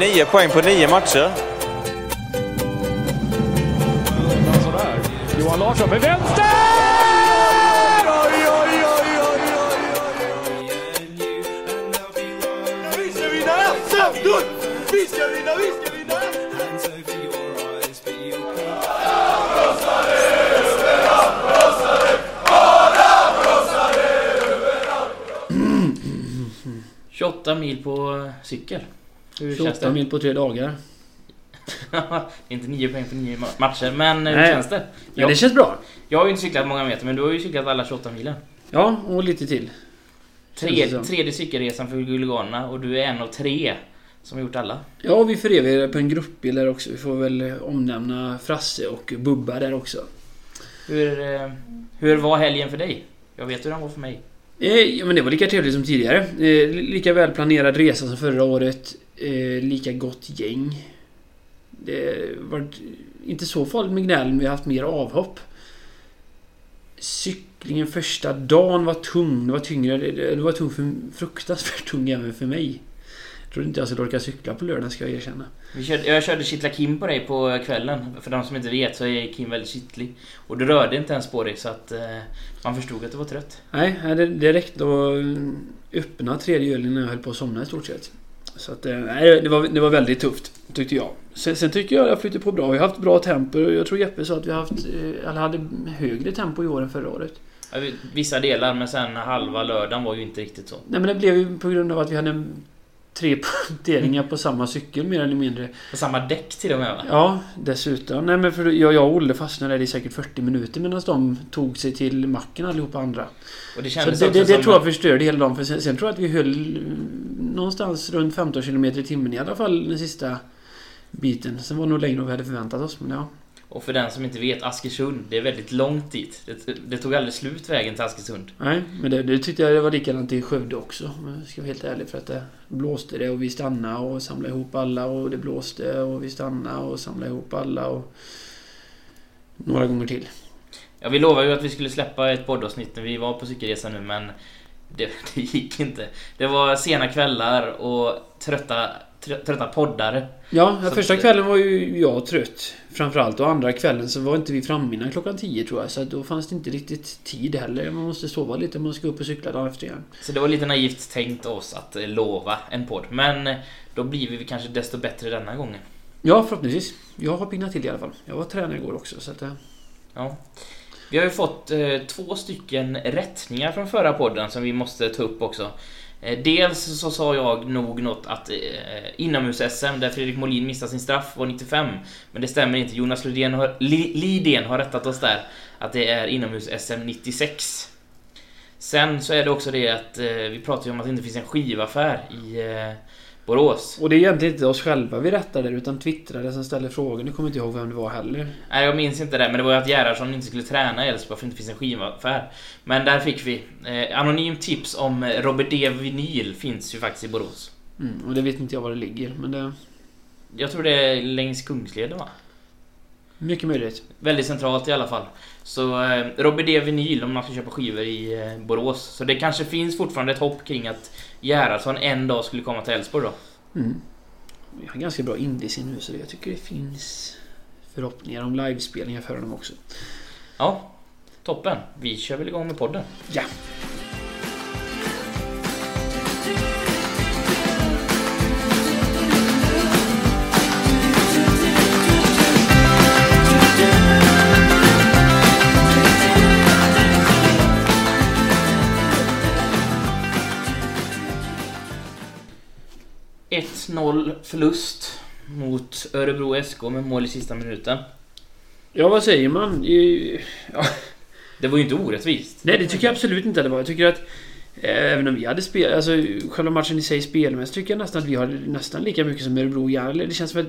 nio poäng på nio matcher. Sådär. Johan Larsson med vänster! Oj, oj, oj, oj, oj, Vi ska vinna SM-guld! Vi ska vinna, vi ska vinna! Mm. 28 mil på cykel. Hur känns 28 det? mil på tre dagar. inte 9 poäng på 9 matcher, men hur Nej. känns det? Ja, det känns bra. Jag har ju inte cyklat många meter, men du har ju cyklat alla 28 milen. Ja, och lite till. Tre, tredje cykelresan för Guliganerna och du är en av tre som har gjort alla. Ja, vi förevigar på en gruppbild där också. Vi får väl eh, omnämna Frasse och Bubba där också. Hur, eh, hur var helgen för dig? Jag vet hur den var för mig. Eh, ja, men det var lika trevligt som tidigare. Eh, lika väl planerad resa som förra året. Eh, lika gott gäng. Det var inte så farligt med gnäll, men vi har haft mer avhopp. Cyklingen första dagen var tung. Det var tyngre. Det var tung för, fruktansvärt tung även för mig. Jag trodde inte jag skulle orka cykla på lördagen, ska jag erkänna. Körde, jag körde kittla Kim på dig på kvällen. För de som inte vet så är Kim väldigt kittlig. Och du rörde inte ens på dig så att eh, man förstod att du var trött. Nej, nej, det, det räckte att öppna tredje ölen när jag höll på att somna i stort sett. Så att, eh, nej, det var, det var väldigt tufft, tyckte jag. Sen, sen tycker jag att jag flyter på bra. Vi har haft bra tempo. Jag tror Jeppe sa att vi haft, eh, eller hade högre tempo i år än förra året. Vissa delar, men sen halva lördagen var ju inte riktigt så. Nej men det blev ju på grund av att vi hade tre punkteringar på samma cykel mer eller mindre. På samma däck till och med va? Ja, dessutom. Nej men för jag, jag och Olle fastnade där i säkert 40 minuter medan de tog sig till macken allihopa andra. Och det Så det, det, det tror jag förstörde hela dagen. För sen, sen tror jag att vi höll mm, någonstans runt 15 km i timmen i alla fall den sista biten. Sen var det nog längre än vi hade förväntat oss. Men ja. Och för den som inte vet, Askersund, det är väldigt långt dit. Det, det tog aldrig slut vägen till Askersund. Nej, men det, det tyckte jag det var likadant i Skövde också. Om jag ska vara helt ärlig. För att det blåste det och vi stannade och samlade ihop alla. Och det blåste och vi stannade och samlade ihop alla. Och några gånger till. Ja, vi lovade ju att vi skulle släppa ett poddavsnitt när vi var på cykelresa nu, men det, det gick inte. Det var sena kvällar och trötta, trö- trötta poddare. Ja, Så första att- kvällen var ju jag trött. Framförallt. Och andra kvällen så var inte vi framme innan klockan 10 tror jag. Så då fanns det inte riktigt tid heller. Man måste sova lite om man ska upp och cykla dagen efter igen. Så det var lite naivt tänkt oss att eh, lova en podd. Men eh, då blir vi kanske desto bättre denna gången. Ja, förhoppningsvis. Jag har pignat till i alla fall. Jag var tränare igår också så att... eh, Ja. Vi har ju fått eh, två stycken rättningar från förra podden som vi måste ta upp också. Eh, dels så sa jag nog något att eh, inomhus-SM där Fredrik Molin missade sin straff var 95. Men det stämmer inte. Jonas Lidén har, Lidén har rättat oss där. Att det är inomhus-SM 96. Sen så är det också det att eh, vi pratar ju om att det inte finns en skivaffär i eh, Borås. Och det är egentligen inte oss själva vi rättar där utan twittrare som ställer frågor. Nu kommer inte ihåg vem det var heller. Nej, jag minns inte det, men det var ju att Gerhardsson inte skulle träna i Elfsborg för det inte finns en skivaffär. Men där fick vi. Eh, anonymt tips om eh, Robert D. Vinyl finns ju faktiskt i Borås. Mm, och det vet inte jag var det ligger. Men det Jag tror det är längs Kungsleden va? mycket möjligt. Väldigt centralt i alla fall. Så eh, Robert D. Vinyl om man ska köpa skivor i eh, Borås. Så det kanske finns fortfarande ett hopp kring att Gerhardsson en dag skulle komma till Elfsborg då. Mm. Vi har ganska bra indies nu så jag tycker det finns förhoppningar om livespelningar för honom också. Ja, toppen. Vi kör väl igång med podden. Ja. 1-0 förlust mot Örebro SK med mål i sista minuten. Ja, vad säger man? Ja, Det var ju inte orättvist. nej, det tycker jag absolut inte det var. Jag tycker att eh, Även om vi hade spel, alltså själva matchen i sig spelmässigt tycker jag nästan att vi har nästan lika mycket som Örebro gör. Det känns som att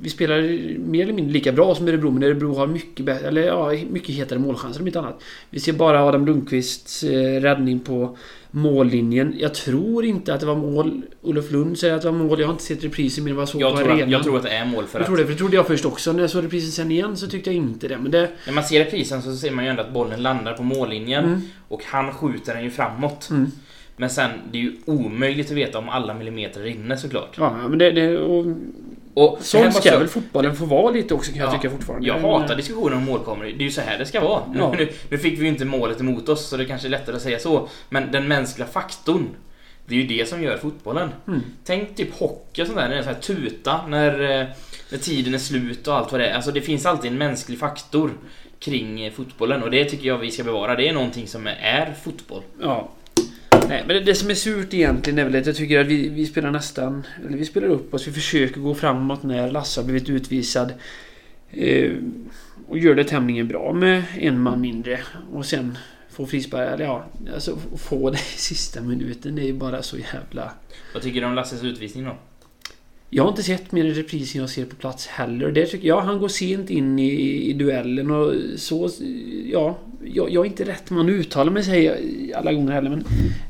vi spelar mer eller mindre lika bra som Örebro, men Örebro har mycket bättre, eller ja, mycket hetare målchanser om inte annat. Vi ser bara Adam Lundqvists eh, räddning på mållinjen. Jag tror inte att det var mål. Olof Lund säger att det var mål. Jag har inte sett reprisen men jag såg Jag på tror, arenan. att, jag tror att det är mål för jag att... tror det, för det trodde jag först också. När jag såg reprisen sen igen så tyckte jag inte det. Men det... När man ser reprisen så ser man ju ändå att bollen landar på mållinjen Mm. och han skjuter den ju framåt. Mm. Men sen, det är ju omöjligt att veta om alla millimeter är inne såklart. Ja, men det... det och, Och sånt ska jag- väl fotbollen få vara lite också kan jag Ja, tycka fortfarande. Jag hatar eh, diskussioner om målkameror. Det är ju så här det ska vara. Ja. Nu, nu fick vi ju inte målet emot oss, så det kanske är lättare att säga så. Men den mänskliga faktorn, det är ju det som gör fotbollen. Mm. Tänk typ hockey och sånt där, när det är så här tuta, när, eh, när tiden är slut och allt vad det är. Alltså det finns alltid en mänsklig faktor kring eh, fotbollen och det tycker jag vi ska bevara. Det är någonting som är fotboll. Ja. Nej, men det, det som är surt egentligen är väl att jag tycker att vi, vi spelar nästan... Eller vi spelar upp oss. Vi försöker gå framåt när Lasse har blivit utvisad. Eh, och gör det tämligen bra med en man mindre. Och sen få frispark. Eller ja, alltså få det i sista minuten. Det är ju bara så jävla... Vad tycker du om Lasses utvisning då? Jag har inte sett mer än reprisen jag ser på plats heller. Det tycker jag. Han går sent in i, i duellen och så... Ja, jag, jag är inte rätt man att uttala mig säger alla gånger heller men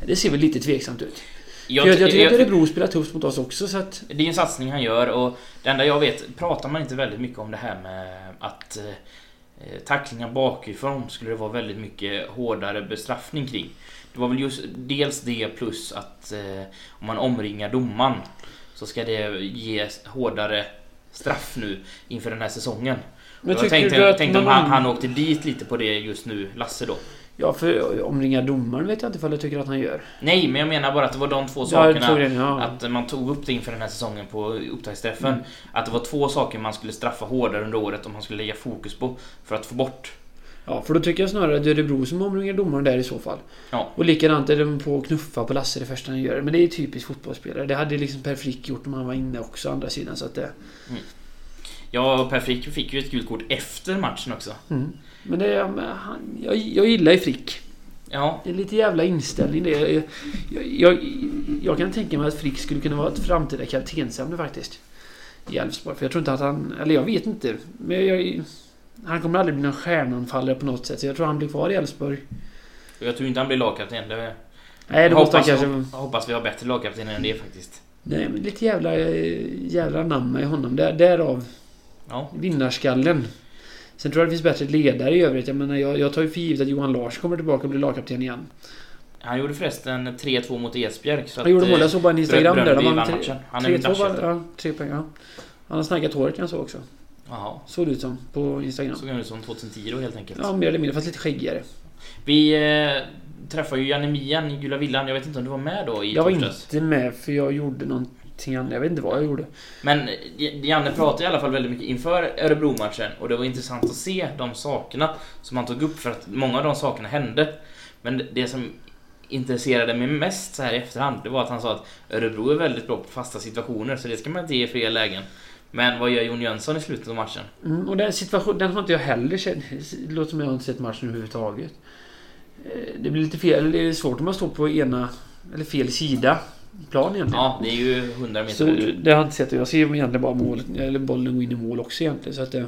det ser väl lite tveksamt ut. Jag, jag, jag tycker att Örebro spelar tufft mot oss också så att... Det är en satsning han gör och det enda jag vet, pratar man inte väldigt mycket om det här med att eh, tacklingar bakifrån skulle det vara väldigt mycket hårdare bestraffning kring. Det var väl just dels det plus att eh, om man omringar domaren så ska det ge hårdare straff nu inför den här säsongen. Men jag tänkte, du att tänkte om han, han åkte dit lite på det just nu, Lasse då. Ja, för omringa domaren vet jag inte ifall jag tycker att han gör. Nej, men jag menar bara att det var de två sakerna. det, ja. Att man tog upp det inför den här säsongen på upptaktsträffen. Mm. Att det var två saker man skulle straffa hårdare under året om man skulle lägga fokus på för att få bort. Ja, för då tycker jag snarare att det är Örebro som omringar domaren där i så fall. Ja. Och likadant är de på att knuffa på Lasse det första han gör. Men det är typiskt fotbollsspelare. Det hade liksom Per Frick gjort om han var inne också andra sidan. Så att det... Ja, och Per Frick fick ju ett gult kort efter matchen också. Mm. Men det Han, jag, jag gillar ju Frick. Ja, Det är lite jävla inställning det. Jag, jag, jag, jag kan tänka mig att Frick skulle kunna vara ett framtida kaptensämne faktiskt. I Elfsborg. För jag tror inte att han... Eller jag vet inte. Men jag, han kommer aldrig bli någon stjärnanfallare på något sätt. Så jag tror han blir kvar i Elfsborg. jag tror inte han blir lagkapten. Det Nej, måste han hoppas, kanske... hoppas vi har bättre lagkapten än det faktiskt. Nej, men lite jävla... eh, Jävla namn i honom. Där, därav Ja, vinnarskallen. Sen tror jag det finns bättre ledare i övrigt. Jag menar, jag, jag tar ju för givet att Johan Lars kommer tillbaka och blir lagkapten igen. han gjorde förresten 3-2 mot Esbjerg. Så Han gjorde mål. eh, Jag såg bara en Instagram där. De vann matchen. Han är min 3-2 var, matchhjälte. ja, tre poäng. Ja. Han har snaggat håret jag såg också. Såg det ut som på Instagram. Såg han ut som 2010 då helt enkelt. Ja, mer eller mindre. Fast lite skäggigare. Vi eh, träffade ju Janne Mian i Gula Villan. Jag vet inte om du var med då i Jag var torsdags? inte med för jag gjorde någonting annat. Jag vet inte vad jag gjorde. Men eh, Janne pratade i alla fall väldigt mycket inför Örebro-matchen och det var intressant att se de sakerna som han tog upp för att många av de sakerna hände. Men det som intresserade mig mest så här i efterhand, det var att han sa att Örebro är väldigt bra på fasta situationer så det ska man inte ge i fler lägen. Men vad gör Jon Jönsson i slutet av matchen? Mm, och den situationen, den har inte jag heller sett. Det låter som jag inte sett matchen överhuvudtaget. Eh, Det blir lite fel. Det är svårt om man står på ena, eller fel sida plan egentligen. Ja, det är ju 100 meter Så bort. det har jag inte sett. Jag ser egentligen bara målet, eller bollen gå in i mål också egentligen. Så att det,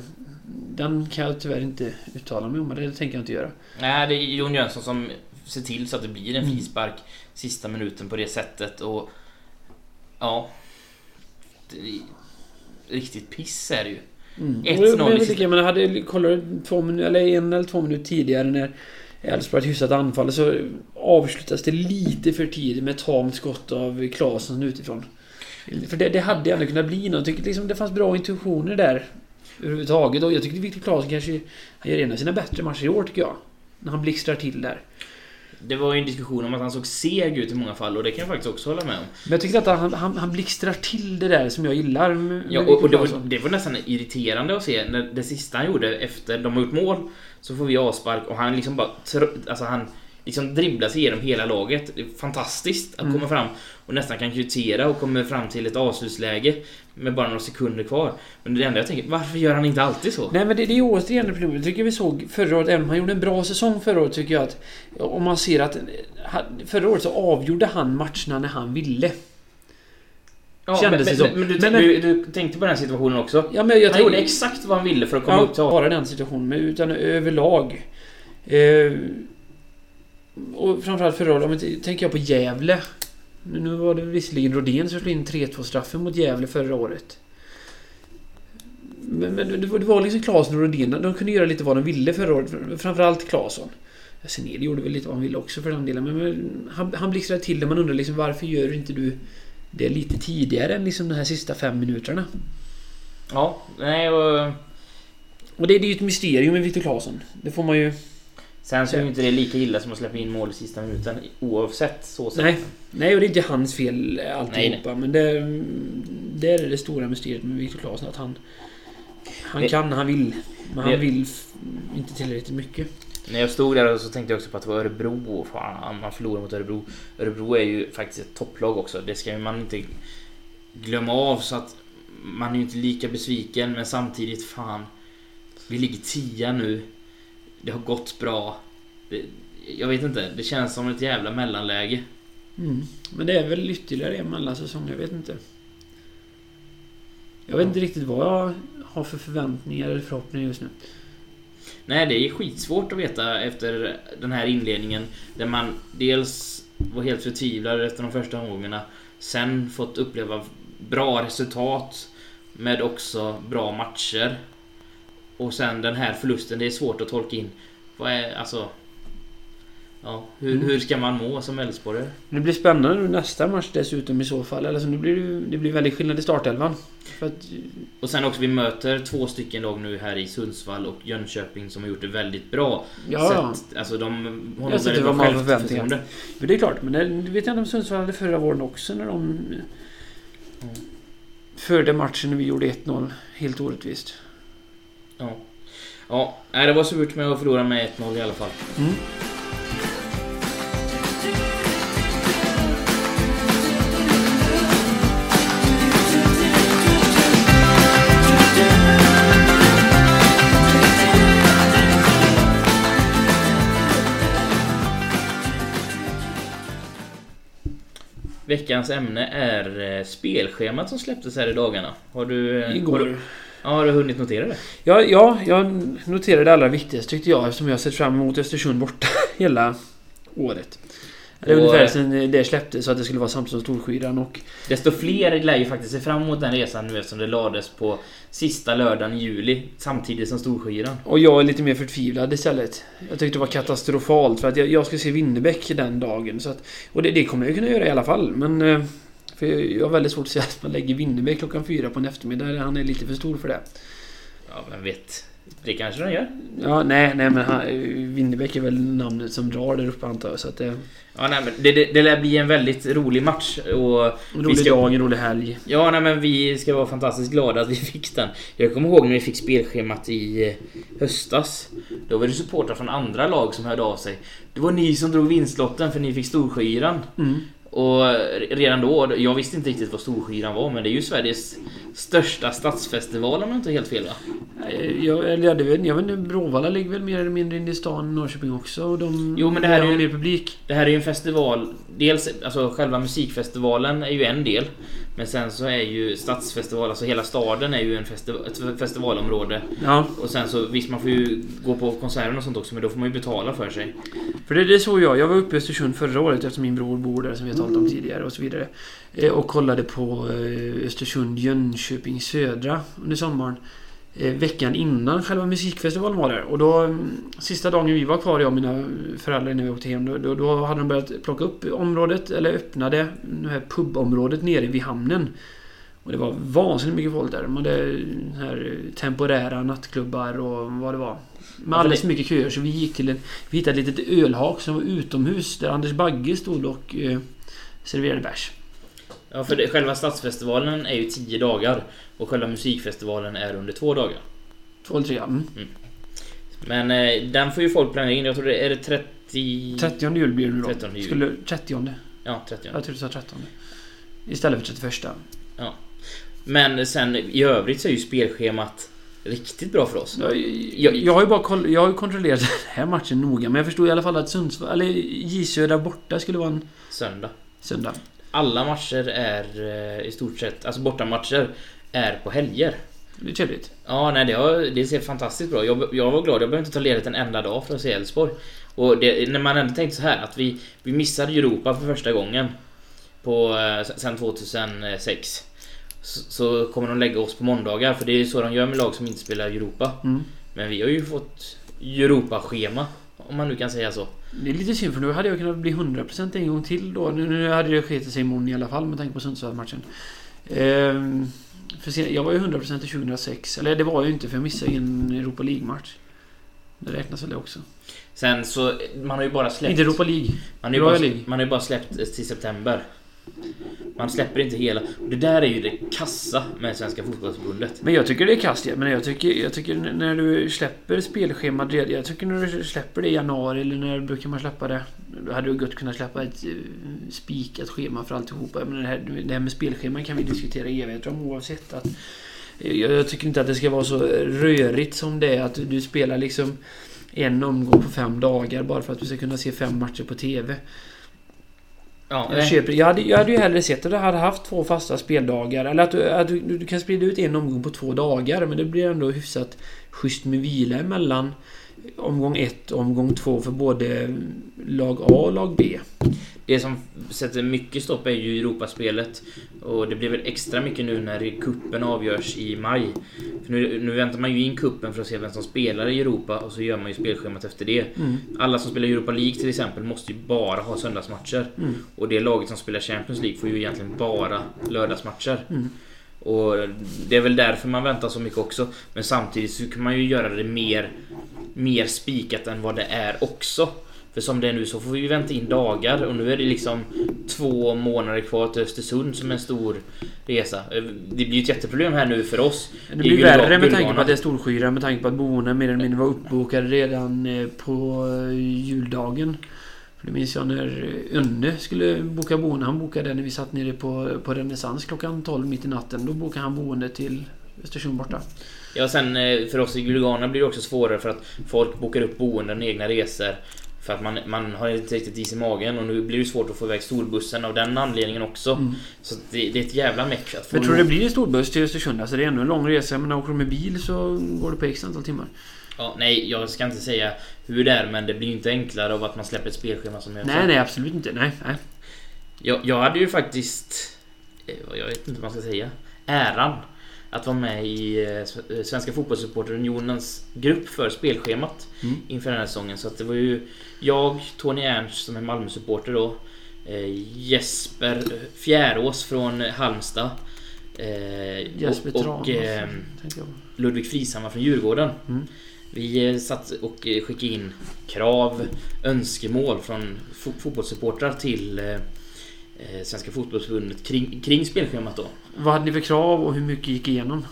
den kan jag tyvärr inte uttala mig om. men Det tänker jag inte göra. Nej, det är Jon Jönsson som ser till så att det blir en Mm. frispark sista minuten på det sättet och... Ja... Riktigt piss är det ju. Mm. 1-0 Och jag- men tycker, man hade kollat två minuter, eller en eller två minuter tidigare när Elfsborg hade hyfsat anfall så avslutas det lite för tidigt med tamt skott av Claesson utifrån. För det, det hade ändå kunnat bli något. Jag tycker liksom det fanns bra intuitioner där. Överhuvudtaget. Och jag tycker Viktor Claesson kanske... Han gör en av sina bättre matcher i år tycker jag. När han blixtrar till där. Det var ju en diskussion om att han såg seg ut i många fall och det kan jag faktiskt också hålla med om. Men jag tycker att han, han, han blixtrar till det där som jag gillar med, Ja, och, och det, var, det var nästan irriterande att se när det sista han gjorde efter de har gjort mål så får vi avspark och han liksom bara alltså han liksom dribblar sig igenom hela laget. Det är fantastiskt att Mm. komma fram och nästan kan kvittera och kommer fram till ett avslutsläge med bara några sekunder kvar. Men det enda jag tänker, varför gör han inte alltid så? Nej men det, det är återigen det problemet. Jag tycker vi såg förra året, även om han gjorde en bra säsong förra året, tycker jag att... Om man ser att... Förra året så avgjorde han matcherna när han ville. Ja, Kändes men, det som. men, du, Men- du, du tänkte på den situationen också? Ja, men jag han gjorde exakt vad han ville för att komma Ja, upp till bara den situationen, men utan överlag. Eh, och framförallt förra året, om jag tänker jag på Gävle. Nu var det visserligen Rodén som slog in 3-2 straffen mot Gävle förra året. Men, men det, var, det var liksom Claesson och Rodén, de kunde göra lite vad de ville förra året. Framförallt Claesson. Seneli gjorde väl lite vad han ville också för den delen. Men, men han, han blixtrade till det. Man undrar liksom varför gör inte du det lite tidigare än liksom de här sista fem minuterna? Ja, nej och... Och det, det är ju ett mysterium med Viktor Claesson. Det får man ju... Sen så är ju inte det lika illa som att släppa in mål i sista minuten oavsett så sett. Nej, nej och det är inte hans fel Nej, alltihopa. Men det, det är det stora mysteriet med Viktor Claesson. Att han... Han Det- kan, han vill. Men Det- han vill inte tillräckligt mycket. När jag stod där så tänkte jag också på att det var Örebro. Fan, man förlorar mot Örebro. Örebro är ju faktiskt ett topplag också. Det ska man inte glömma av så att man är ju inte lika besviken men samtidigt fan. Vi ligger tia nu. Det har gått bra. Det, jag vet inte, det känns som ett jävla mellanläge. Mm. Men det är väl ytterligare en mellansäsong, jag vet inte. Jag vet inte riktigt vad jag har för förväntningar eller förhoppningar just nu. Nej, det är skitsvårt att veta efter den här inledningen. Där man dels var helt förtvivlad efter de första omgångarna. Sen fått uppleva bra resultat. Med också bra matcher. Och sen den här förlusten, det är svårt att tolka in. Vad är, alltså... Ja, hur, Mm. hur ska man må som Elfsborgare? Det blir spännande nu nästa match dessutom i så fall. Eller så nu blir det, det blir väldigt skillnad i startelvan. För att, Och sen också, vi möter två stycken lag nu här i Sundsvall och Jönköping som har gjort det väldigt bra. ja. Sett, alltså de har nog väldigt bra självförtroende. Men det är klart, men det, det vet jag inte om Sundsvall hade förra våren också när de... Mm. Förde matchen när vi gjorde 1-0. Helt orättvist. Ja. Ja, nej, det var surt med att förlora med 1-0 i alla fall. Mm. Veckans ämne är eh, spelschemat som släpptes här i dagarna. Har du... eh, Har du, Igår. Ja, har du hunnit notera det? Ja, ja, jag noterade det allra viktigaste tyckte jag eftersom jag sett fram emot Östersund borta hela året. Det är ungefär eh, sen det släpptes så att det skulle vara samtidigt som Storskyran och... Desto fler lär ju faktiskt se fram emot den resan nu eftersom det lades på sista lördagen i juli samtidigt som Storskyran. Och jag är lite mer förtvivlad istället. Jag tyckte det var katastrofalt för att jag, jag ska se Winnerbäck den dagen. Så att, och det, det kommer jag kunna göra i alla fall men... För jag har väldigt svårt att säga att man lägger Winnerbäck klockan fyra på en eftermiddag. Han är lite för stor för det. Ja, vem vet? Det kanske de gör. Ja, nej, nej men han, Winnerbäck är väl namnet som drar där uppe antar jag. Så att det... Ja, nej, men det, det, det lär bli en väldigt rolig match. Och En rolig ska- dag, en rolig helg. Ja, nej, men vi ska vara fantastiskt glada att vi fick den. Jag kommer ihåg när vi fick spelschemat i eh, höstas. Då var det supportrar från andra lag som hörde av sig. Det var ni som drog vinstlotten för ni fick Storskyran. Mm. Och redan då, jag visste inte riktigt vad Storskyran var, men det är ju Sveriges största stadsfestival om jag inte är helt fel va? Eh, Jag, jag, vet, jag vet inte, Bråvalla ligger väl mer eller mindre inne i stan Norrköping också och de... Jo, men det här är ju- mer publik. Det här är ju en festival, dels alltså själva musikfestivalen är ju en del. Men sen så är ju stadsfestival, alltså hela staden är ju en festi- ett festivalområde. Ja, Och sen så visst man får ju gå på konserter och sånt också men då får man ju betala för sig. för det, det såg jag. Jag var uppe i Östersund förra året eftersom min bror bor där som vi har talat om tidigare och så vidare. Eh, Och kollade på eh, Östersund Jönköping Södra under sommaren. Eh, Veckan innan själva musikfestivalen var där. Och då... mm, Sista dagen vi var kvar, jag och mina föräldrar innan vi åkte hem. Då, då, då hade de börjat plocka upp området, eller öppnade det här pubområdet nere vid hamnen. Och det var vansinnigt mycket folk där. De hade här temporära nattklubbar och vad det var. Med alldeles för mycket köer så vi gick till en... Vi hittade ett litet ölhak som var utomhus där Anders Bagge stod och eh, serverade bärs. Ja för det, själva stadsfestivalen är ju 10 dagar. Och själva musikfestivalen är under två dagar. Två eller tre, mm. Men eh, den får ju folk planera in. Jag tror det är det 30... 30 jul blir det då. 30 jul. Skulle, 30 Ja, 30. Jag tror du sa 13 Istället för 31 Men sen i övrigt så är ju spelschemat riktigt bra för oss. jag, jag, jag har ju bara koll, jag har ju kontrollerat den här matchen noga men jag förstod i alla fall att Sundsvall, eller J Södra borta skulle vara en Söndag. söndag. Alla matcher är eh, i stort sett, alltså bortamatcher, är på helger. Det är trevligt. Ja, nej det, har, det ser fantastiskt bra jag, jag var glad, jag behöver inte ta ledigt en enda dag för att se Elfsborg. Och det, när man ändå tänkte så här att vi, vi missade Europa för första gången på, eh, sen 2006. Så, så kommer de lägga oss på måndagar, för det är så de gör med lag som inte spelar Europa. Mm. Men vi har ju fått Europa-schema. Om man nu kan säga så. Det är lite synd för nu hade jag kunnat bli 100% en gång till då. Nu, nu hade det skitit sig imorgon i alla fall med tanke på Sundsvallsmatchen. Ehm, för sen, jag var ju 100% i 2006. Eller det var jag ju inte för jag missade en Europa League-match. Det räknas väl det också. Sen så, man har ju bara släppt... Inte Europa League. Man har ju bara, League. man har ju bara släppt till september. Man släpper inte hela. Och det där är ju det kassa med Svenska Fotbollförbundet. Men jag tycker det är kast ja. Men jag tycker, jag tycker när du släpper spelschemat. Jag tycker när du släpper det i januari eller när brukar man släppa det? Då hade du gott kunnat släppa ett eh, spikat schema för alltihopa. Men det här, det här med spelscheman kan vi diskutera i evigheter om oavsett att eh, jag, jag tycker inte att det ska vara så rörigt som det är att du spelar liksom en omgång på fem dagar bara för att du ska kunna se fem matcher på TV. Ja, Jag, köper, jag, hade, jag hade ju hellre sett att du hade haft två fasta speldagar. Eller att, du, att du, du kan sprida ut en omgång på två dagar. Men det blir ändå hyfsat schysst med vila emellan omgång ett och omgång två för både lag A och lag B. Det som sätter mycket stopp är ju Europaspelet. Och det blir väl extra mycket nu när kuppen avgörs i maj. För nu, nu väntar man ju in kuppen för att se vem som spelar i Europa och så gör man ju spelschemat efter det. Mm. Alla som spelar Europa League till exempel måste ju bara ha söndagsmatcher. Mm. Och det laget som spelar Champions League får ju egentligen bara lördagsmatcher. Mm. Och det är väl därför man väntar så mycket också. Men samtidigt så kan man ju göra det mer, mer spikat än vad det är också. För som det är nu så får vi vänta in dagar och nu är det liksom två månader kvar till Östersund som är en stor resa. Det blir ett jätteproblem här nu för oss. Det blir värre med tanke på att det är Storskyra, med tanke på att boendena mer eller mindre var uppbokade redan eh, på eh, juldagen. För det minns jag när Önne skulle boka boende. Han bokade när vi satt nere på, på Renässans klockan 12 mitt i natten. Då bokade han boende till Östersund borta. Ja, sen eh, för oss i Gulgana blir det också svårare för att folk bokar upp boenden och egna resor. För att man, man har inte riktigt is i magen och nu blir det svårt att få iväg storbussen av den anledningen också. Mm. Så det, det är ett jävla meck att få... Men tror du det blir en storbuss till Östersund? Alltså det är ändå en lång resa. Men när åker du med bil så går det på x antal timmar. Ja, nej, jag ska inte säga hur det är men det blir ju inte enklare av att man släpper ett spelschema som jag. Nej, nej absolut inte. Nej, nej. Jag, jag hade ju faktiskt... eh, Jag vet inte vad man ska säga. Äran att vara med i eh, Sve- Svenska Fotbollssupporterunionens grupp för spelschemat Mm. inför den här säsongen. Så att det var ju jag, Tony Ernst som är Malmö-supporter då. eh, Jesper Fjärås från Halmstad. eh, Jesper och, och. Ludvig Frishammar från Djurgården. Mm. Vi satt och skickade in krav, önskemål från fo- fotbollssupportrar till Svenska Fotbollsförbundet kring, kring spelschemat då. Vad hade ni för krav och hur mycket gick igenom?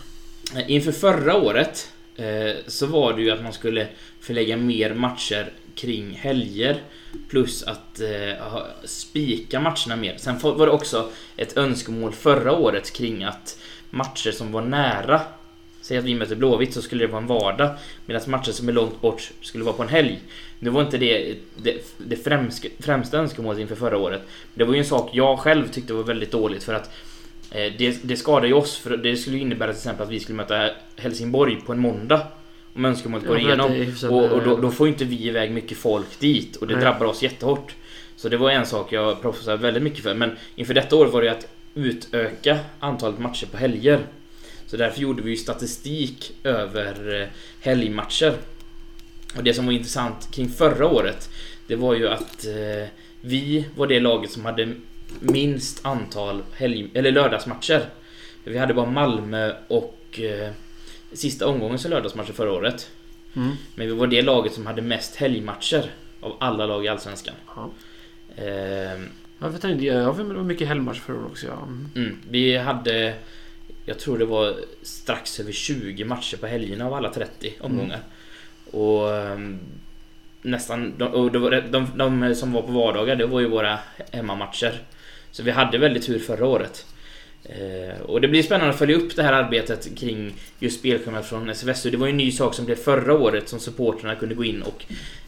Eh, Inför förra året eh, så var det ju att man skulle förlägga mer matcher kring helger plus att eh, spika matcherna mer. Sen var det också ett önskemål förra året kring att matcher som var nära Säg att vi möter Blåvitt så skulle det vara en vardag medan matcher som är långt bort skulle vara på en helg. Nu var inte det det, det främst, främsta önskemålet inför förra året. Det var ju en sak jag själv tyckte var väldigt dåligt för att eh, det, det skadar ju oss för det skulle innebära till exempel att vi skulle möta Helsingborg på en måndag. Om önskemålet går igenom. Och, och då, nära. då får ju inte vi iväg mycket folk dit och det Nej. drabbar oss jättehårt. Så det var en sak jag proffsade väldigt mycket för. Men inför detta år var det att utöka antalet matcher på helger. Så därför gjorde vi ju statistik över eh, helgmatcher. Och det som var intressant kring förra året Det var ju att eh, vi var det laget som hade minst antal helg, eller lördagsmatcher. Vi hade bara Malmö och eh, sista omgången som lördagsmatcher förra året. Mm. Men vi var det laget som hade mest helgmatcher av alla lag i Allsvenskan. Ja. Eh, Jag tänkte, jag har det var mycket helgmatcher förra året också. Ja. Mm. Mm, vi hade... Jag tror det var strax över 20 matcher på helgerna av alla 30 omgångar. Och ehm, nästan... De, de, de, de som var på vardagar, det var ju våra hemmamatcher. Så vi hade väldigt tur förra året. Eh, och det blir spännande att följa upp det här arbetet kring just spelschemat från SFSU. Det var ju en ny sak som blev förra året som supporterna kunde gå in och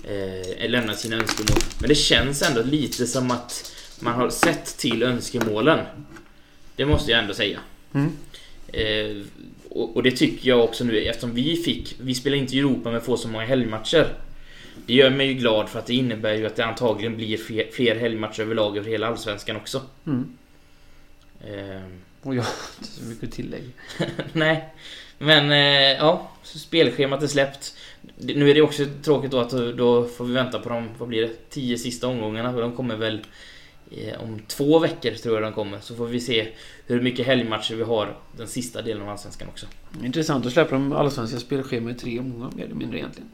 eh, lämna sina önskemål. Men det känns ändå lite som att man har sett till önskemålen. Det måste jag ändå säga. Mm. Eh, och, och det tycker jag också nu eftersom vi fick... Vi spelar inte i Europa men får så många helgmatcher. Det gör mig ju glad för att det innebär ju att det antagligen blir fler, fler helgmatcher överlag över hela Allsvenskan också. Mm. Eh, Och jag har inte så mycket tillägg. nej. Men eh, ja, spelschemat är släppt. Nu är det också tråkigt då att då får vi vänta på de, vad blir det, tio sista omgångarna. De kommer väl om två veckor tror jag de kommer. Så får vi se hur mycket helgmatcher vi har den sista delen av Allsvenskan också. Intressant att släppa de allsvenska spelschemat i tre omgångar mer eller mindre egentligen.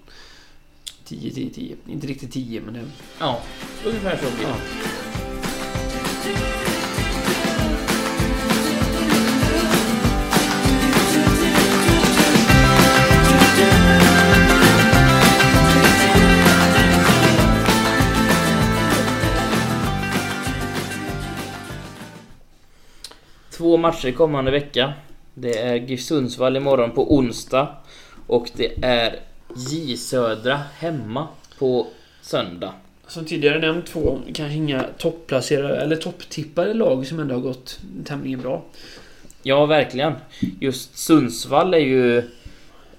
10, 10, 10. Inte riktigt 10 men det... Ja, ungefär så blir det. Ja. Två matcher kommande vecka. Det är GIF Sundsvall imorgon på onsdag. Och det är J Södra hemma på söndag. Som tidigare nämnt två, kanske inga topplacerade eller topptippade lag som ändå har gått tämligen bra. Ja, verkligen. Just Sundsvall är ju...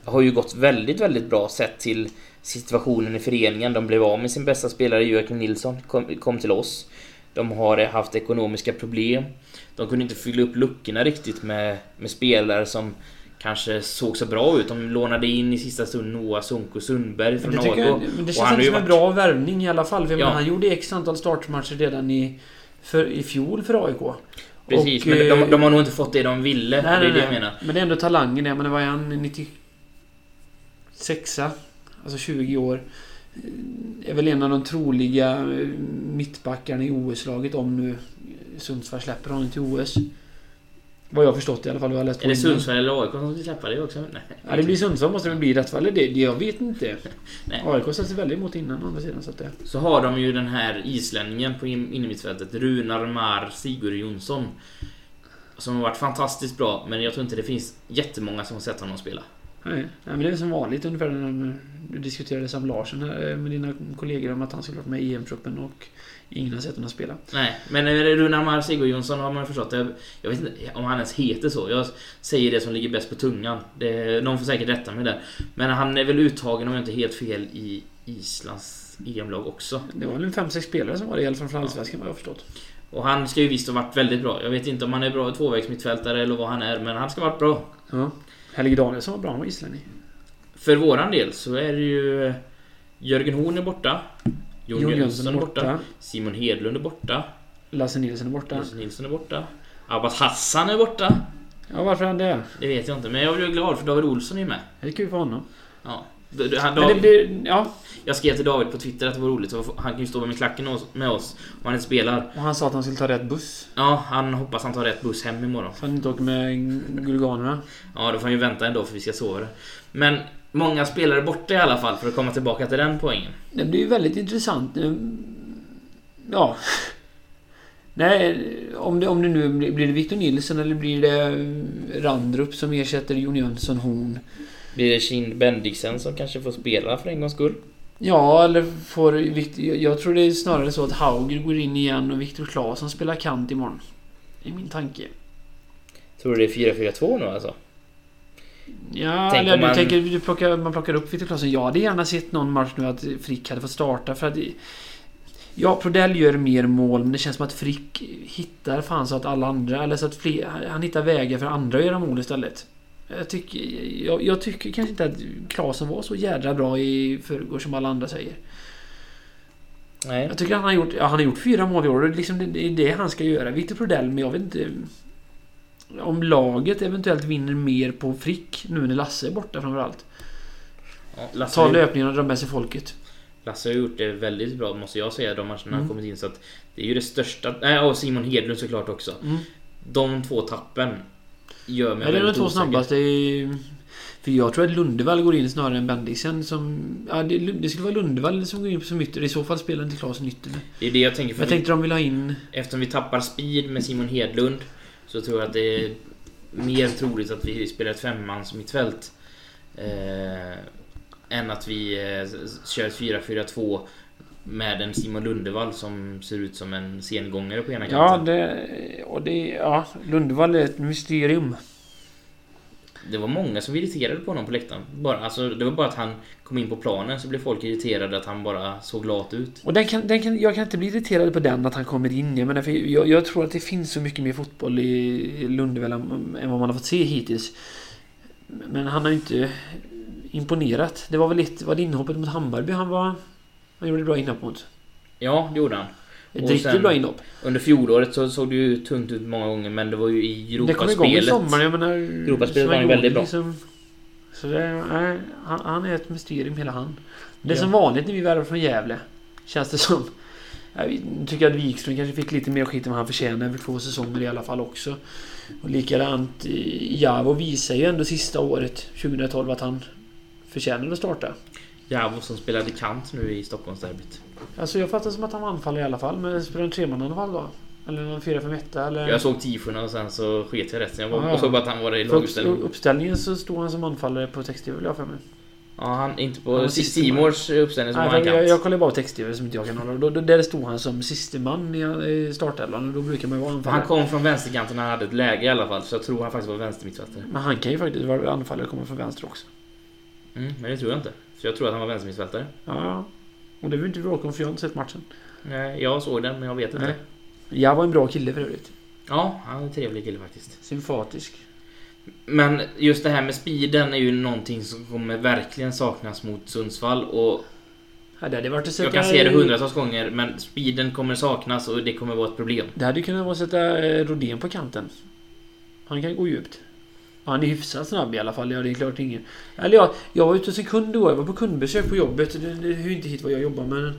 Har ju gått väldigt, väldigt bra sett till situationen i föreningen. De blev av med sin bästa spelare Joakim Nilsson, kom, kom till oss. De har haft ekonomiska problem. De kunde inte fylla upp luckorna riktigt med, med spelare som kanske såg så bra ut. De lånade in i sista stund Noah Sonko Sundberg Men från AIK. men det känns inte som en bra värvning i alla fall. För Ja. menar, han gjorde x antal startmatcher redan i, för, i fjol för AIK. Precis, Och, men de, eh, de har nog inte fått det de ville. Nej, det är nej, det jag menar. Men det är ändå talangen det. Men det var han 96 Alltså 20 år. Är väl en av de troliga eh, mittbackarna i OS-laget om nu Sundsvall släpper honom till OS. Vad jag förstått i alla fall. Jag läst Är det. Sundsvall eller AIK som ska släppa det också? Nej. Ja, det blir Sundsvall måste det bli i rätt fall. Det, det, jag vet inte. Nej. AIK satte sig väldigt emot innan å andra sidan. Så att det, Så har de ju den här islänningen på in- innermittfältet, Runar Mar Sigurd Jonsson. Som har varit fantastiskt bra, men jag tror inte det finns jättemånga som har sett honom spela. Nej, men det är som vanligt ungefär när du diskuterade Sam Larsson här, eh, med dina kollegor om att han skulle varit med i EM-truppen och ingen har sett honom spela. Nej, men eh, Runar Mar Sigurd Jonsson har man förstått. Jag, jag vet inte om han ens heter så. Jag säger det som ligger bäst på tungan. Det, någon får säkert rätta mig där. Men han är väl uttagen om jag inte helt fel i Islands EM-lag också. Det var väl en 5-6 spelare som var det i alla fall från Allsvenskan vad jag har förstått. Och han ska ju visst ha varit väldigt bra. Jag vet inte om han är bra tvåvägsmittfältare eller vad han är, men han ska ha varit bra. Ja. Helge Danielsson var bra, han var islänning. För våran del så är det ju eh, Jörgen Horn är borta. Jon Jönsson är borta. Simon Hedlund är borta. Lasse Nilsson är borta. Lasse Nilsson är borta. Abbas Hassan är borta. Ja, varför är han det? Det vet jag inte, men jag blir glad för David Olsson är med. Det är kul för honom. Ja. D- d- Han, Men det David, blir... Ja. Jag skrev till David på Twitter att det var roligt, så han kan ju stå med klacken med oss- om han inte spelar. Och han sa att han skulle ta rätt buss. Ja, han hoppas han tar rätt buss hem imorgon. Så han inte åker med Gulganerna. Ja, då får han ju vänta en dag för vi ska sova det. Men många spelare borta i alla fall för att komma tillbaka till den poängen. Det blir ju väldigt intressant. Eh, Ja. Nej, om det, om det nu blir, blir det Victor Nilsson eller blir det Randrup som ersätter Jon Jönsson Horn? Blir det Kind Bendiksen som kanske får spela för en gångs skull? Ja, eller får jag tror det är snarare så att Hauger går in igen och Viktor Claesson spelar kant imorgon. Det är min tanke. Tror du det är 4-4-2 nu alltså? Ja, Tänk eller du man- tänker du plockar, man plockar upp Viktor Claesson. Jag hade gärna sett någon match nu att Frick hade fått starta för att... Ja, Prodell gör mer mål, men det känns som att Frick hittar fan så att alla andra... Eller så att fler, han hittar vägar för andra att göra mål istället. Jag tycker, jag, jag tycker kanske inte att Claesson var så jädra bra i förrgår som alla andra säger. Nej. Jag tycker han har gjort, ja, han har gjort fyra mål i år och det är liksom det, det är det han ska göra. Victor Prodell, men jag vet inte... Om laget eventuellt vinner mer på Frick nu när Lasse är borta framförallt. Ja, Lasse, Ta löpningen och dra med sig folket. Lasse har gjort det väldigt bra måste jag säga, de matcherna han Mm. kommit in. Så att det är ju det största... Nej, och Simon Hedlund såklart också. Mm. De två tappen gör mig Ja, det är de två osäker. snabbaste. För jag tror att Lundevall går in snarare än Bendixen som... Ja, det, det skulle vara Lundevall som går in som ytter. I så fall spelar inte Klasen ytter. Men Det är det jag tänker. För jag tänkte de vill ha in... Eftersom vi tappar speed med Simon Hedlund så tror jag att det är mer troligt att vi spelar ett femmans mittfält. Eh, än att vi eh, kör ett 4-4-2 med en Simon Lundevall som ser ut som en sengångare på ena Ja, kanten. det... Och det... Ja, Lundevall är ett mysterium. Det var många som var irriterade på honom på läktaren. Bara, alltså, det var bara att han kom in på planen så blev folk irriterade att han bara såg lat ut. Och den kan, den kan, jag kan inte bli irriterad på den att han kommer in. Jag, menar, för jag, jag tror att det finns så mycket mer fotboll i Lundevall än än vad man har fått se hittills. Men han har ju inte... imponerat. Det var väl ett, var det inhoppet mot Hammarby han var... Han gjorde bra inhopp mot. Ja, det gjorde han. Ett riktigt bra inhopp. Under fjolåret så såg det ju tungt ut många gånger men det var ju i Det kom igång i Europaspelet. sommar. Jag menar... Europaspelet var han Sven väldigt bra. Liksom, så det, nej, han, han är ett mysterium hela han. Det är Ja. som vanligt när vi värvar från Gävle. Känns det som. Jag tycker att Wikström kanske fick lite mer skit än vad han förtjänar över två säsonger i alla fall också. Och likadant eh, Javo visar ju ändå sista året, 2012, att han förtjänar att starta. Javo som spelade kant nu i Stockholmsderbyt. Alltså jag fattar som att han var anfallare i alla fall. Men spelar en tremananfall då? Eller en 4 5 1 eller? Jag såg tifona och sen så sket jag resten. Jag var, Ja, ja. och såg bara att han var i För upp, laguppställning. uppställningen så stod han som anfallare på text-tv vill jag för mig. Ja, han inte Han på Simors uppställning var Nej, han för jag, jag kollar bara på text-tv som inte jag kan hålla. Då, då, där stod han som siste man i, startelvan och då brukar man ju vara anfallare. Han kom från vänsterkanten och han hade ett läge i alla fall. Så jag tror han faktiskt var vänstermittfältare. Men han kan ju faktiskt vara anfallare och komma från vänster också. Mm, men det tror jag inte. För jag tror att han var vänstermittfältare. Ja. Och det vill inte bråka om för jag har inte sett matchen. Nej, jag såg den men jag vet inte. Nej. Jag var en bra kille för övrigt. Ja, han är en trevlig kille faktiskt. Sympatisk. Men just det här med speeden är ju någonting som kommer verkligen saknas mot Sundsvall och Ja, det hade varit att sätta... jag kan se det hundratals gånger men speeden kommer saknas och det kommer vara ett problem. Det hade kunnat vara att sätta eh, Rodén på kanten. Han kan gå djupt. Han är hyfsat snabb i alla fall. Ja, det är klart ingen... Eller ja, jag var ute hos en kund igår. Jag var på kundbesök på jobbet. Det, hör inte hit vad jag jobbar med.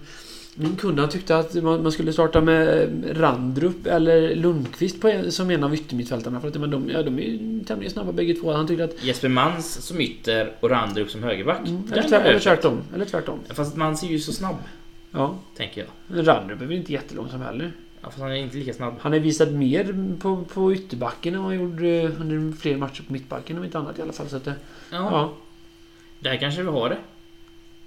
Min kund han tyckte att man, man skulle starta med Randrup eller Lundqvist på, som en av yttermittfältarna. För att men de, ja, de är ju tämligen snabba bägge två. Han tyckte att... Jesper Mans som ytter och Randrup som högerback. Mm, eller, tvär, är eller tvärtom. Eller tvärtom. Fast Mans är ju så snabb, Ja. tänker jag. Men Randrup är väl inte jättelångsam heller. Ja, fast han är inte lika snabb. Han har visat mer på, på ytterbacken än vad han gjorde eh, under fler matcher på mittbacken om inte annat i alla fall. Så att det, Ja, ja. där kanske vi har det.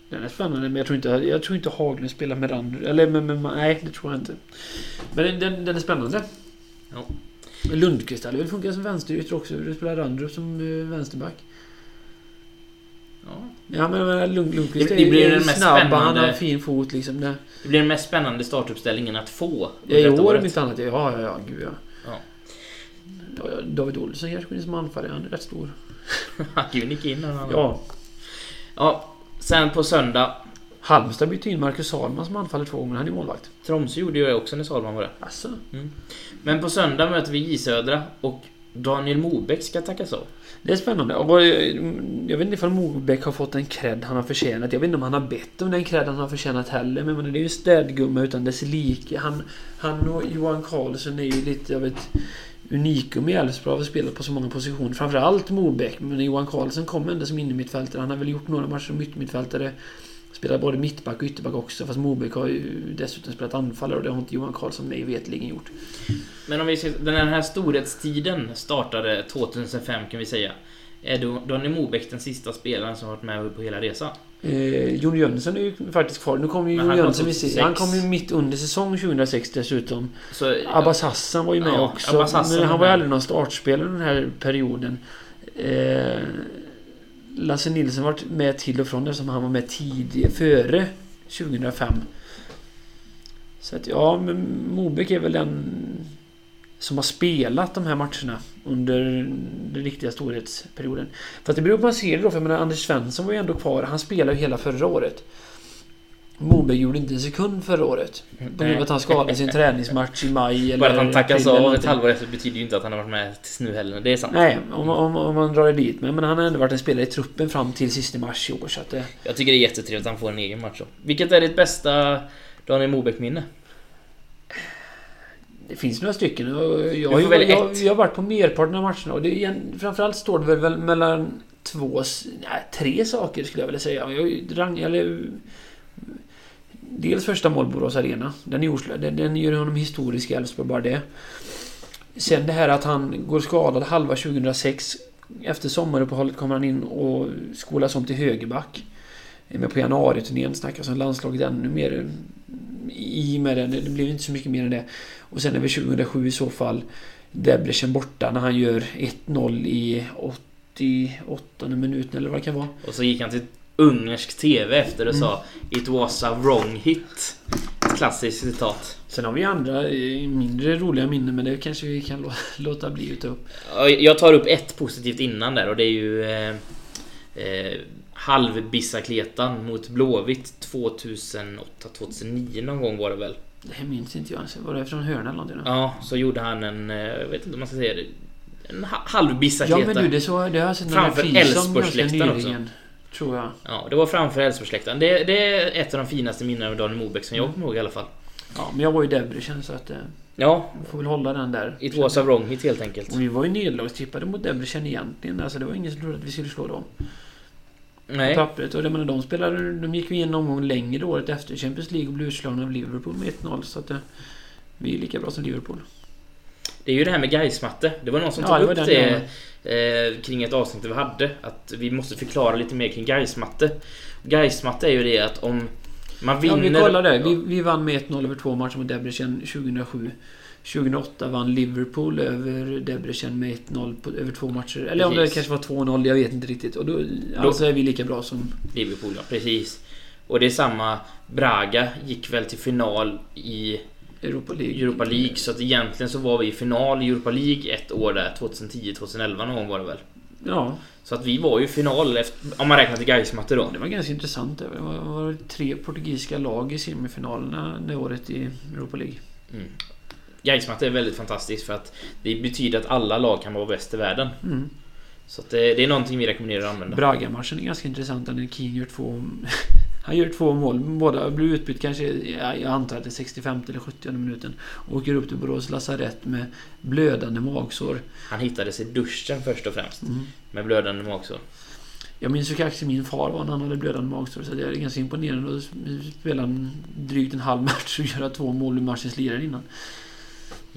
Den är spännande men jag tror inte, jag tror inte Haglund spelar med Randrup. Eller med, med, nej, det tror jag inte. Men den, den, den är spännande. Ja. Lundqvist hade väl funkat som vänsterytter också. Du spelar Randrup som eh, vänsterback. Ja. Men, Lund, Lundqvist Det- det blir är den mest snabb, han spännande- har fin fot liksom. Det, Det blir den mest spännande startuppställningen att få. ja, I år om inte annat. Ja, ja, ja. Gud ja. Ja. David Olsson kanske kunde som anfallare. Han är rätt stor. Han kan ju nicka in den. Ja. Ja. Sen på söndag. Halmstad bytte in Marcus Salman som anfaller två gånger. Han är målvakt. Tromsö gjorde det också när Salman var där. Alltså. Men på söndag möter vi J Södra och Daniel Mobeck ska tackas av. Det är spännande. Och jag vet inte ifall Mobeck har fått en cred han har förtjänat. Jag vet inte om han har bett om den cred han har förtjänat heller. Men det är ju en städgumma utan dess like. Han, han och Johan Karlsson är ju lite av ett unikum i Elfsborg. Har spelat på så många positioner. Framförallt Mobeck. Men Johan Karlsson kom ändå som innermittfältare. Han har väl gjort några matcher som yttermittfältare. Spelar både mittback och ytterback också. Fast Mobeck har ju dessutom spelat anfallare och det har inte Johan Karlsson mig vetligen gjort. Men om vi ska, den här storhetstiden startade 2005 kan vi säga. Är Daniel Mobeck den sista spelaren som varit med på hela resan? Eh, Jon Jönsson är ju faktiskt kvar. Nu kommer ju Jon Jönsson vi 2006. se. Han kom ju mitt under säsong 2006 dessutom. Så, Abbas Hassan var ju med Ja, också. Men han var ju aldrig någon startspelare den här perioden. Eh, Lasse Nilsson varit med till och från eftersom han var med tidigare, före 2005. Så att ja, men Mobeck är väl den som har spelat de här matcherna under den riktiga storhetsperioden. Fast det beror på hur man ser det då, för jag menar Anders Svensson var ju ändå kvar. Han spelade ju hela förra året. Moberg gjorde inte en sekund förra året. På grund av att han skadade sin träningsmatch i maj eller Bara att han tackas av ett halvår efter betyder ju inte att han har varit med tills nu heller. Det är sant. Nej, om, om, om man drar det dit. Men, men han har ändå varit en spelare i truppen fram till sista mars i år. Så att det, Jag tycker det är jättetrevligt att han får en egen match. då. Vilket är ditt bästa Daniel Mobeck-minne? det finns några stycken. Jag, välja jag, ett. jag har varit på merparten av matcherna. Och det är, framförallt står det väl, mellan två... Nej, tre saker skulle jag vilja säga. Jag, rang, eller, dels första mål Borås Arena. Den, är den, den gör honom historisk i Elfsborg, bara det. Sen det här att han går skadad halva 2006. Efter sommaruppehållet kommer han in och skolas om till högerback. Eh, är med på januariturnén, snackas om landslaget ännu mer eh, i med den. Det blev inte så mycket mer än det. Och sen är vi 2007 i så fall Debrecen borta när han gör 1-0 i 88 minuten eller vad det kan vara. Och så gick han till ungersk TV efter och sa It was a wrong hit. Ett klassiskt citat. Sen har vi andra eh, mindre roliga minnen men det kanske vi kan lå- låta bli att ta upp. Ja, Jag tar upp ett positivt innan där och det är ju... Eh, eh, halvbissakletan mot Blåvitt 2008-2009 någon gång var det väl. Det minns inte jag ens. Var det från hörna eller någonting? Ja, så gjorde han en, eh, jag vet inte om man ska säga det, en ha- Ja halvbissakleta. men du, det, så, det har jag sett Framför Älvsborgsläktaren också. nyligen. Tror jag. Ja, det var framför Älvsborgsläktaren. Det, det är ett av de finaste minnena av Daniel Mobeck som jag kommer ihåg i alla fall. Ja, men jag var ju Debrecen så att... eh, Ja, Får väl hålla den där. it was a wrong hit helt enkelt. Och vi var ju nederlagstippade mot Debrecen egentligen. Alltså det var ingen som trodde att vi skulle slå dem. Nej. På pappret. Och jag menar, de spelade... De gick ju en omgång längre året efter Champions League och blev utslagna av Liverpool med 1-0. Så att... eh, Vi är lika bra som Liverpool. Det är ju det här med Gaismatte. Det var någon som Ja, tog det upp det eh, kring ett avsnitt vi hade. Att vi måste förklara lite mer kring Gaismatte. Gaismatte är ju det att om man Ja, vinner... vi kollar där. Vi, vi vann med 1-0 över två matcher mot Debrecen 2007. 2008 vann Liverpool över Debrecen med 1-0 på- över två matcher. Eller om det Precis. kanske var 2-0, jag vet inte riktigt. Och då, alltså är vi lika bra som... Liverpool, ja. Precis. Och det är samma... Braga gick väl till final i Europa League. Europa League. Så att egentligen så var vi i final i Europa League ett år där. 2010-2011 någon gång var det väl. Ja, Så att vi var ju i final efter, om man räknar till Gaismatte då. det var ganska intressant. Det var, var tre portugisiska lag i semifinalerna det året i Europa League. Mm. Gaismatte är väldigt fantastiskt för att det betyder att alla lag kan vara bäst i världen. Mm. Så det, det är någonting vi rekommenderar att använda. Braga-matchen är ganska intressant när Keane gör två... Han gör två mål. Båda blir utbytt kanske, ja, jag antar att det är 65 eller 70 minuten. Och åker upp till Borås lasarett med blödande magsår. Han hittades i duschen först och främst. Mm. Med blödande magsår. Jag minns hur kaxig min far var när han hade blödande magsår. Så det är ganska imponerande att spela en, drygt en halv match och göra två mål ur matchens lirare innan.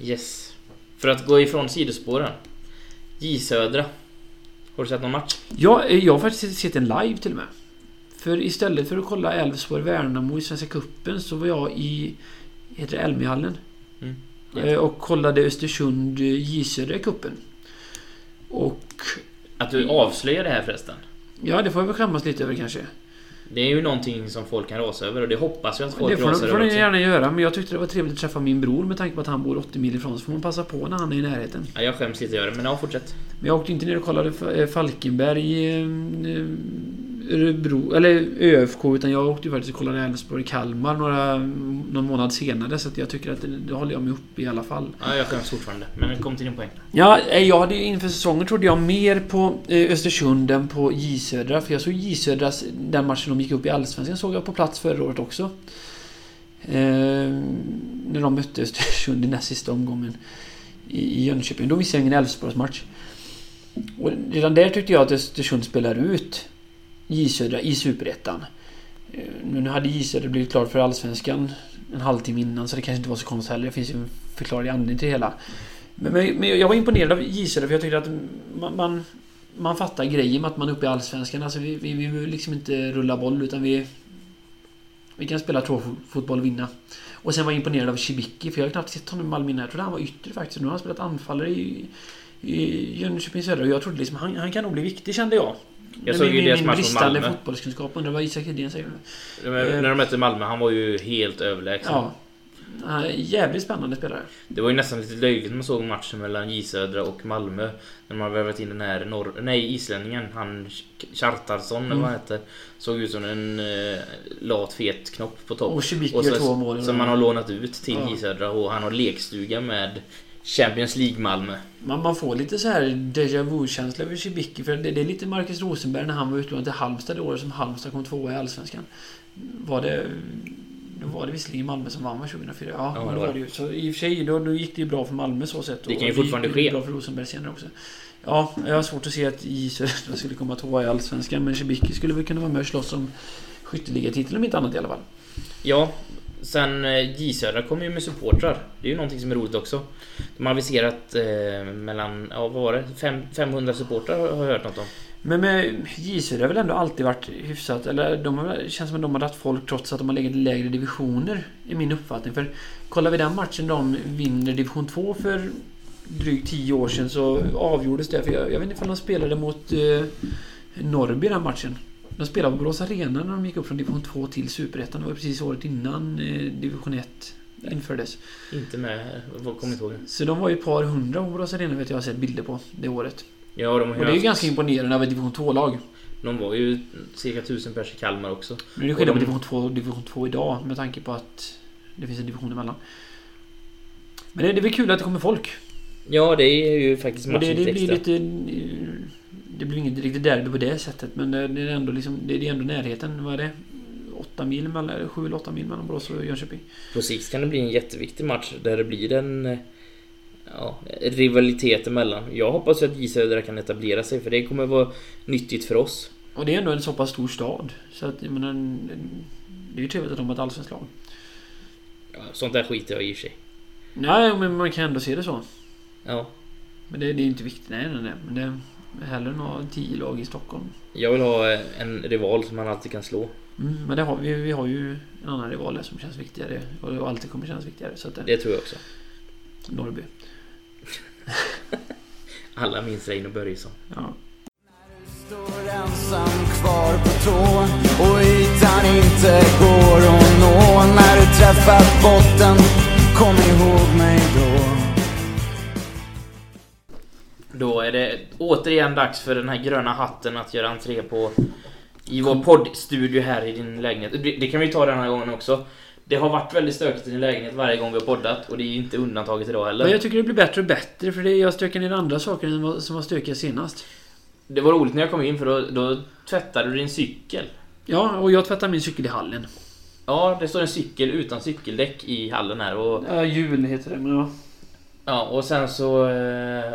Yes. För att gå ifrån sidospåren. J Södra. Har du sett någon match? Ja, eh, jag har faktiskt sett en live till och med. För istället för att kolla Elfsborg-Värnamo i Svenska Cupen så var jag i... Heter det Elmia-hallen? Mm. Eh, Och kollade Östersund eh, J Södra i cupen. Och... Att du avslöjar det här förresten. Ja, det får jag väl skämmas lite över kanske. Det är ju någonting som folk kan rasa över och det hoppas jag att folk Det får, rasar får över ni gärna göra, men jag tyckte det var trevligt att träffa min bror med tanke på att han bor 80 mil ifrån. Så får man passa på när han är i närheten. Ja, jag skäms lite över det, men ja, fortsätt. Men jag åkte inte ner och kollade eh, Falkenberg, eh, eh, Örebro, eller ÖFK, utan jag åkte ju faktiskt och kollade Elfsborg, Kalmar några, någon månad senare. Så jag tycker att det, det håller jag mig uppe i alla fall. Ja, jag skäms fortfarande. Men kom till din poäng. Ja, eh, jag hade inför säsongen trodde jag mer på eh, Östersund än på J Södra. För jag såg J Södras, den matchen de gick upp i Allsvenskan, såg jag på plats förra året också. Eh, när de mötte Östersund i näst sista omgången i, i Jönköping. Då missade jag ingen Elfsborgsmatch. Och redan där tyckte jag att Östersund spelar ut J Södra i Superettan. Eh, nu hade J Södra blivit klart för Allsvenskan en halvtimme innan så det kanske inte var så konstigt heller. Det finns ju en förklarlig anledning till det hela. Men, men, men jag var imponerad av J Södra för jag tyckte att man, man, man fattar grejen med att man är uppe i Allsvenskan. Alltså vi, vi, vi vill liksom inte rulla boll utan vi... Vi kan spela fotboll och vinna. Och sen var jag imponerad av Chibiki för jag har knappt sett honom i Malmö innan. Jag trodde han var ytter faktiskt. Nu har han spelat anfallare i, i Jönköping Södra och jag trodde liksom han, han kan nog bli viktig kände jag. Jag såg ju min, deras min match mot Malmö. fotbollskunskap. Undrar vad Isak Hedén säger nu. När de mötte Malmö, han var ju helt överlägsen. Ja. Jävligt spännande spelare. Det var ju nästan lite löjligt när man såg matchen mellan J Södra och Malmö. När man värvat in den här norr... Nej, islänningen. Han Kjartarsson eller vad han heter. Såg ut som en eh, lat fet knopp på topp. Och Och gör så- två mål. Som man har lånat ut till Ja. J Södra och han har lekstuga med Champions League Malmö. Man, man får lite så här déjà vu-känsla över Cibicki. För det, det är lite Marcus Rosenberg när han var utlånad till Halmstad det året som Halmstad kom tvåa i Allsvenskan. Var det... Då var det visserligen Malmö som vann va, 2004. Ja, Ja, det var det ju. Så i och för sig, då, då gick det ju bra för Malmö så sett. Det kan ju fortfarande ske. bra för Rosenberg senare också. Ja, jag har svårt att se att J Södra skulle komma tvåa i Allsvenskan. Men Cibicki skulle väl kunna vara med och slåss om skytteligatiteln om inte annat i alla fall. Ja, sen eh, J Södra kommer ju med supportrar. Det är ju någonting som är roligt också. De har aviserat eh, mellan, ja vad var det? Fem, 500 supportrar har jag hört något om. Men med J Södra har väl ändå alltid varit hyfsat, eller de har, det känns som att de har dragit folk trots att de har legat i lägre divisioner. I min uppfattning. För kollar vi den matchen de vinner division 2 för drygt 10 år sedan så avgjordes det. För jag, jag vet inte om de spelade mot eh, Norrby den matchen. De spelade på Borås Arena när de gick upp från division 2 till Superettan. Det var precis året innan eh, division 1 infördes. Inte med, jag kommer inte ihåg. Så de var ju ett par hundra på Borås Arena vet jag har sett bilder på det året. Ja, de har Och det är ju ganska imponerande av ett division 2-lag. De var ju cirka 1000 pers i Kalmar också. Nu är det skillnad på division 2 och division 2 idag med tanke på att det finns en division emellan. Men det, det är väl kul att det kommer folk. Ja, det är ju faktiskt matchen det, det blir extra. lite... Det blir inget riktigt derby på det sättet men det, är ändå liksom... Det, är ändå närheten. Vad är det? 8 mil mellan... eller 7 eller 8 mil mellan Borås och Jönköping. På sikt kan det bli en jätteviktig match där det blir en eh, ja, rivalitet emellan. Jag hoppas att J Södra kan etablera sig för det kommer vara nyttigt för oss. Och det är ändå en så pass stor stad. Så att jag menar... en- Det är ju trevligt att de har ett allsvenskt lag. Ja, sånt där skiter jag i och för sig. Nej, men man kan ändå se det så. Ja, Men det, det är inte viktigt. Nej, nej, nej. Men det hellre än att ha 10 lag i Stockholm. jag vill ha eh, en rival som man alltid kan slå. Mm, men det har vi, vi har ju en annan rival där som känns viktigare och alltid kommer kännas viktigare. Så att det, Det tror jag också. Norrby. Alla minns Reino Börjesson. Ja. Står ensam kvar på tå och ytan inte går att nå När du träffat botten, kom ihåg mig då Då är det återigen dags för den här gröna hatten att göra entré på i vår poddstudio här i din lägenhet. Det, det kan vi ta den här gången också. Det har varit väldigt stökigt i din lägenhet varje gång vi har poddat och det är inte undantaget idag Men heller. jag tycker det blir bättre och bättre för det jag stökar ner andra saker än vad som var stökiga senast. Det var roligt när jag kom in för då, då tvättade du din cykel. Ja, och jag tvättar min cykel i hallen. Ja, det står en cykel utan cykeldäck i hallen här och... Ja, hjul heter det, men ja. Ja, och sen så... Eh,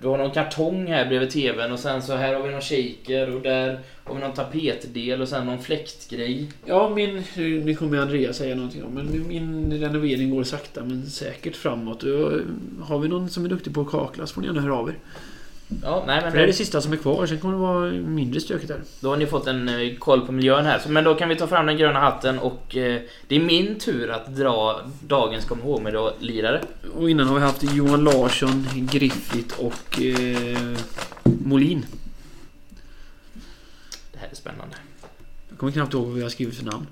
du har någon kartong här bredvid TVn och sen så här har vi någon shaker och där har vi någon tapetdel och sen någon fläktgrej. Ja, min... Nu kommer Andreas säga någonting om, men min renovering går sakta men säkert framåt. Och eh, har vi någon som är duktig på att kakla så får ni gärna höra av er. Ja, nej men... För det är det sista som är kvar, sen kommer det vara mindre stökigt där. Då har ni fått en eh, koll på miljön här. Men då kan vi ta fram den gröna hatten och eh, det är min tur att dra dagens kom ihåg då lirare. Och innan har vi haft Johan Larsson, Griffith och eh, Molin. Det här är spännande. Jag kommer knappt ihåg vad vi har skrivit för namn.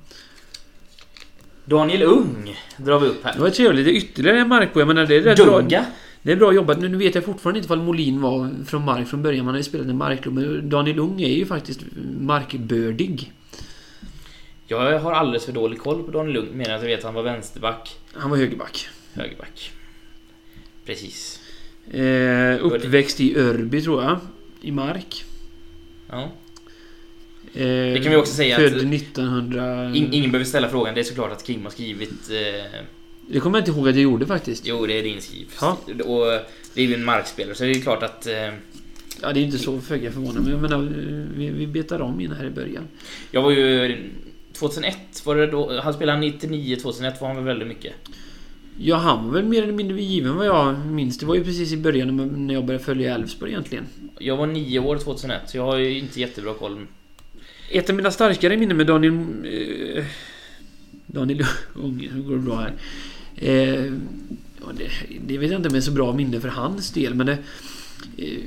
Daniel Ung drar vi upp Det här. var trevligt. Det är ytterligare en Markbo. Jag menar, det är rätt bra. Det är bra jobbat. Nu vet jag fortfarande inte ifall Molin var från Mark från början. Man har ju spelat i Marklund. Men Daniel Ung är ju faktiskt markbördig. Jag har alldeles för dålig koll på Daniel Ung. Medan jag vet att han var vänsterback, Han var högerback. högerback. Precis. Eh, uppväxt i Örby tror jag. I Mark. Ja. Eh, Det kan vi också säga Född att- 1900... In, ingen behöver ställa frågan. Det är såklart att Kim har skrivit... Eh, Det kommer jag inte ihåg att jag gjorde faktiskt. jo, det är din skriv. Ja. Och det är ju en markspelare, så det är klart att... Eh, Ja, det är inte så föga förvånande. Men jag menar, vi, vi betar om in här i början. jag var ju... 2001 var det då... Han spelade 99, 2001 var han väl väldigt mycket. Ja, han var väl mer eller mindre given vad jag minns. Det var ju precis i början när- jag började följa Elfsborg egentligen. Jag var nio år 2001, så jag har ju inte jättebra koll. Ett av mina starkare minnen med Daniel... Eh, Daniel Unge, hur går det bra här? Eh, det, det vet jag inte om det är så bra minne för hans del, men det... Eh,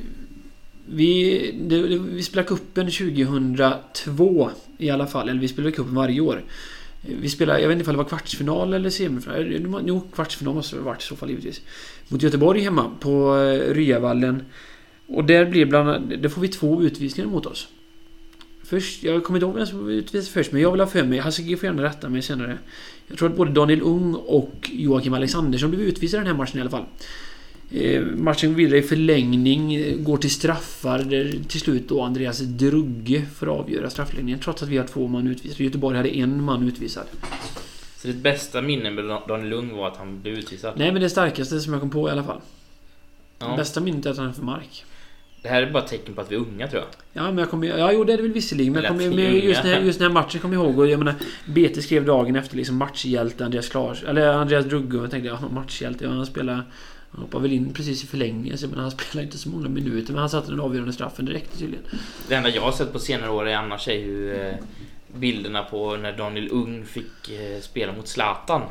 vi, det, det, vi spelade cupen 2002 i alla fall, eller vi spelade cupen varje år. Eh, vi spelade, jag vet inte om det var kvartsfinal eller semifinal. Jo, kvartsfinal måste det ha varit i så fall givetvis. Mot Göteborg hemma på eh, Ryavallen. Och där blir bland annat, där får vi två utvisningar mot oss. Först, jag kommer inte ihåg vem som utvisades först, men jag vill ha för mig, Hasse får gärna rätta mig senare. Jag tror att både Daniel Ung och Joakim Alexandersson blev utvisade i den här matchen i alla fall. Eh, matchen går vidare i förlängning, går till straffar där till slut då Andreas Drugge får avgöra straffläggningen trots att vi har två man utvisade. Göteborg hade en man utvisad. Så ditt bästa minne med Daniel Lung var att han blev utvisad? Nej men det starkaste som jag kom på i alla fall. Ja. Bästa minnet är att han är för mark. Det här är bara tecken på att vi är unga tror jag. Ja, men jag kommer Ja, jo, det är det väl visserligen. Men jag kommer, är just, den här, just den här matchen kommer jag ihåg. Och jag menar, BT skrev dagen efter liksom matchhjälte Andreas Klar... Eller Andreas Drugge. Och jag tänkte, ja, matchhjälte. Ja, han spelar... Han hoppade väl in precis i förlängningen. Så, men han spelar inte så många minuter. Men han satte den avgörande straffen direkt tydligen. Det enda jag har sett på senare år är annars är ju eh, bilderna på när Daniel Ung fick eh, spela mot Zlatan.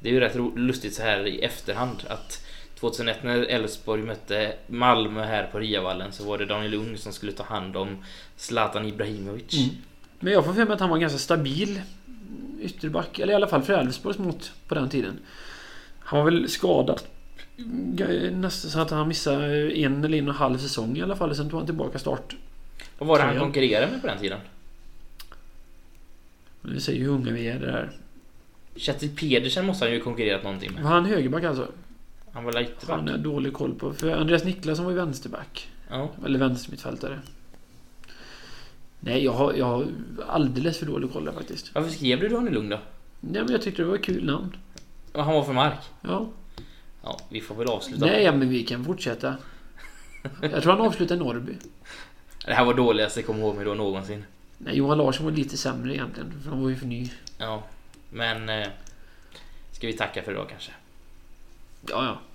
Det är ju rätt lustigt så här i efterhand att 2001 när Elfsborg mötte Malmö här på Riavallen så var det Daniel Ung som skulle ta hand om Zlatan Ibrahimovic. Mm. Men jag får för mig att han var ganska stabil ytterback. Eller i alla fall för Elfsborgs mått på den tiden. Han var väl skadad. Nästan så att han missade en eller en och en halv säsong i alla fall. Sen tog han tillbaka start. Vad var det han konkurrerade med på den tiden? Men vi säger ju hur unga vi är det här. Kjetil Pedersen måste han ju konkurrerat någonting med. Var han högerback alltså? Han var lite Han har dålig koll på. För Andreas Niklasson var ju vänsterback. Ja. Eller vänstermittfältare. Nej, jag har, jag har alldeles för dålig koll där faktiskt. Varför skrev du Daniel Lugn då? Nej, men jag tyckte det var ett kul namn. Och han var från Mark? Ja. Ja, vi får väl avsluta. Nej, ja, men vi kan fortsätta. Jag tror han avslutar Norrby. Det här var dåligaste jag kommer ihåg mig då någonsin. Nej, Johan Larsson var lite sämre egentligen. För han var ju för ny. Ja, men... Eh, ska vi tacka för idag kanske? Ja, ja.